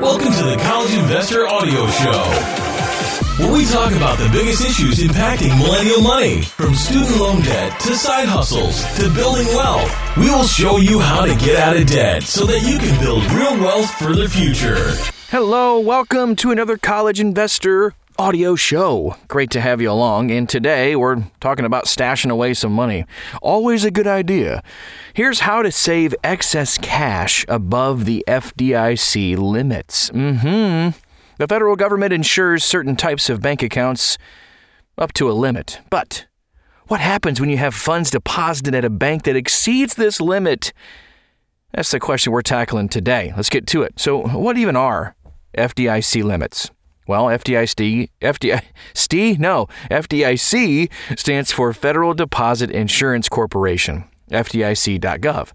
Welcome to the College Investor Audio Show, where we talk about the biggest issues impacting millennial money, from student loan debt to side hustles to building wealth. We will show you how to get out of debt so that you can build real wealth for the future. Hello, welcome to another College Investor audio show. Great to have you along. And today we're talking about stashing away some money. Always a good idea. Here's how to save excess cash above the FDIC limits. Mm-hmm. The federal government insures certain types of bank accounts up to a limit. But what happens when you have funds deposited at a bank that exceeds this limit? That's the question we're tackling today. Let's get to it. So, what even are FDIC limits? Well, FDIC, FDIC, no, FDIC stands for Federal Deposit Insurance Corporation, FDIC.gov.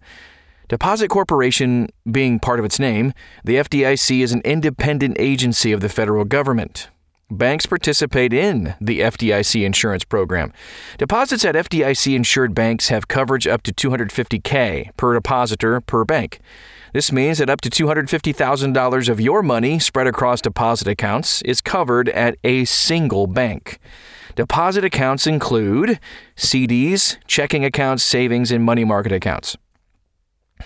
Deposit Corporation being part of its name, the FDIC is an independent agency of the federal government. Banks participate in the FDIC insurance program. Deposits at FDIC insured banks have coverage up to 250K per depositor per bank. This means that up to $250,000 of your money spread across deposit accounts is covered at a single bank. Deposit accounts include CDs, checking accounts, savings, and money market accounts.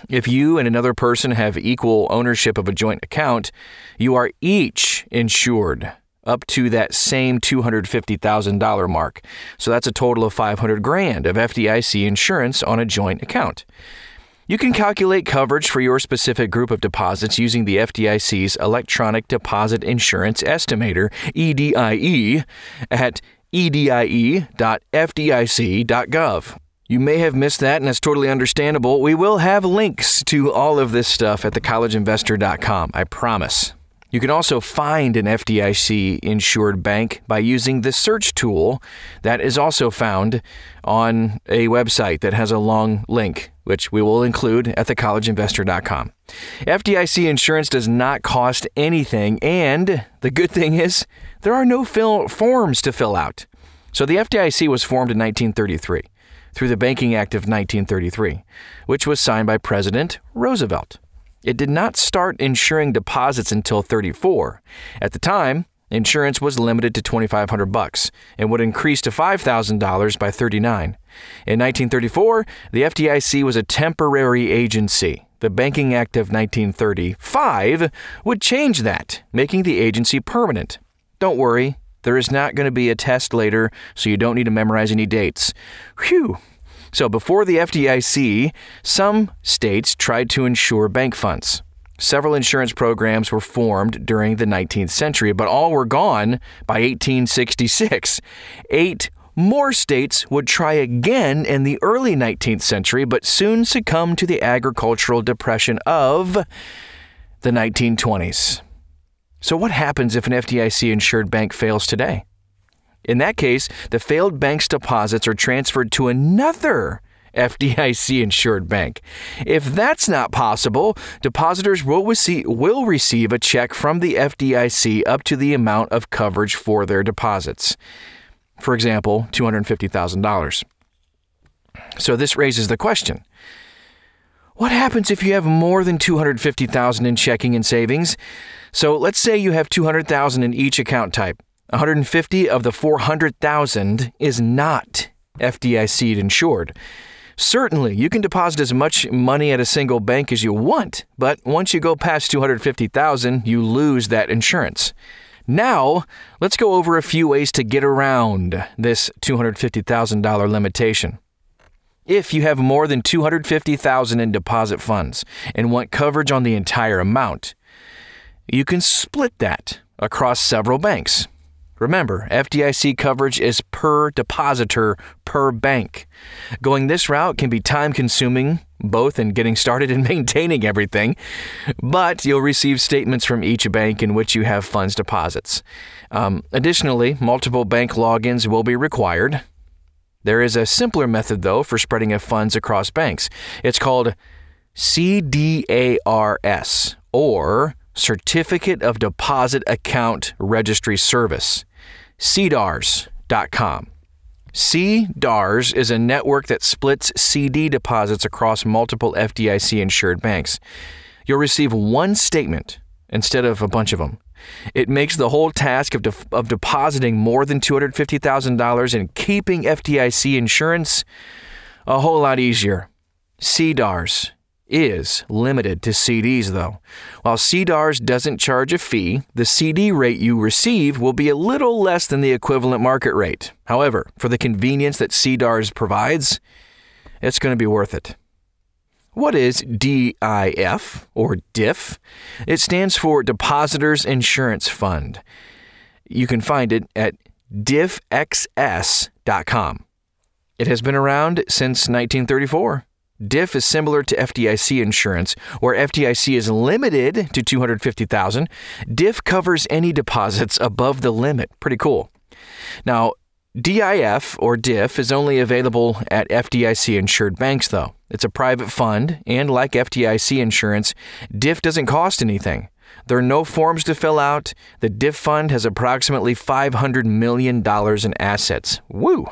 If you and another person have equal ownership of a joint account, you are each insured up to that same $250,000 mark. So that's a total of 500 grand of FDIC insurance on a joint account. You can calculate coverage for your specific group of deposits using the FDIC's Electronic Deposit Insurance Estimator, EDIE, at edie.fdic.gov. You may have missed that, and that's totally understandable. We will have links to all of this stuff at thecollegeinvestor.com, I promise. You can also find an FDIC insured bank by using the search tool that is also found on a website that has a long link, which we will include at thecollegeinvestor.com. FDIC insurance does not cost anything, and the good thing is there are no fill- forms to fill out. So the FDIC was formed in 1933 through the Banking Act of 1933, which was signed by President Roosevelt. It did not start insuring deposits until 34. At the time, insurance was limited to 2500 bucks and would increase to $5,000 by 39. In 1934, the FDIC was a temporary agency. The Banking Act of 1935 would change that, making the agency permanent. Don't worry, there is not going to be a test later, so you don't need to memorize any dates. Whew, so before the FDIC, some states tried to insure bank funds. Several insurance programs were formed during the 19th century, but all were gone by 1866. Eight more states would try again in the early 19th century, but soon succumbed to the agricultural depression of the 1920s. So, what happens if an FDIC insured bank fails today? In that case, the failed bank's deposits are transferred to another FDIC insured bank. If that's not possible, depositors will receive, will receive a check from the FDIC up to the amount of coverage for their deposits. For example, $250,000. So this raises the question. What happens if you have more than 250,000 in checking and savings? So let's say you have 200,000 in each account type. 150 of the 400,000 is not FDIC insured. Certainly, you can deposit as much money at a single bank as you want, but once you go past 250,000, you lose that insurance. Now, let's go over a few ways to get around this $250,000 limitation. If you have more than 250,000 in deposit funds and want coverage on the entire amount, you can split that across several banks. Remember, FDIC coverage is per depositor per bank. Going this route can be time consuming, both in getting started and maintaining everything, but you'll receive statements from each bank in which you have funds deposits. Um, additionally, multiple bank logins will be required. There is a simpler method, though, for spreading of funds across banks. It's called CDARS, or Certificate of Deposit Account Registry Service. CDARS.com. CDARS is a network that splits CD deposits across multiple FDIC insured banks. You'll receive one statement instead of a bunch of them. It makes the whole task of, de- of depositing more than $250,000 and keeping FDIC insurance a whole lot easier. CDARS is limited to CDs, though. While CDARS doesn't charge a fee, the CD rate you receive will be a little less than the equivalent market rate. However, for the convenience that CDARS provides, it's going to be worth it. What is DIF or DIF? It stands for Depositors Insurance Fund. You can find it at difxs.com. It has been around since 1934. DIF is similar to FDIC insurance, where FDIC is limited to 250,000. DIF covers any deposits above the limit. Pretty cool. Now, DIF or DIF is only available at FDIC insured banks though. It's a private fund and like FDIC insurance, DIF doesn't cost anything. There are no forms to fill out. The DIF fund has approximately $500 million in assets. Woo!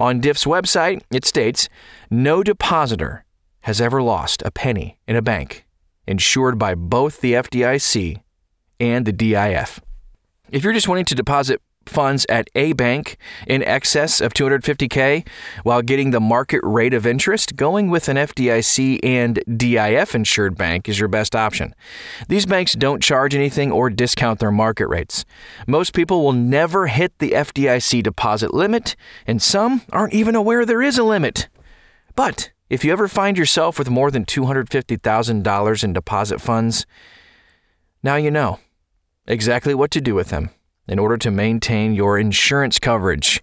On DIF's website, it states no depositor has ever lost a penny in a bank insured by both the FDIC and the DIF. If you're just wanting to deposit funds at a bank in excess of 250K while getting the market rate of interest, going with an FDIC and DIF insured bank is your best option. These banks don't charge anything or discount their market rates. Most people will never hit the FDIC deposit limit, and some aren't even aware there is a limit. But if you ever find yourself with more than $250,000 in deposit funds, now you know exactly what to do with them in order to maintain your insurance coverage.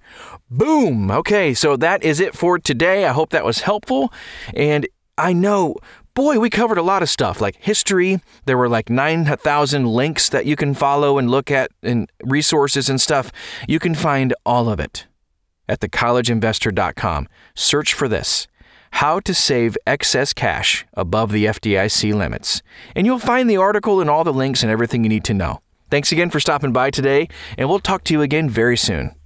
Boom! Okay, so that is it for today. I hope that was helpful. And I know, boy, we covered a lot of stuff like history. There were like 9,000 links that you can follow and look at, and resources and stuff. You can find all of it at thecollegeinvestor.com. Search for this how to save excess cash above the FDIC limits. And you'll find the article and all the links and everything you need to know. Thanks again for stopping by today, and we'll talk to you again very soon.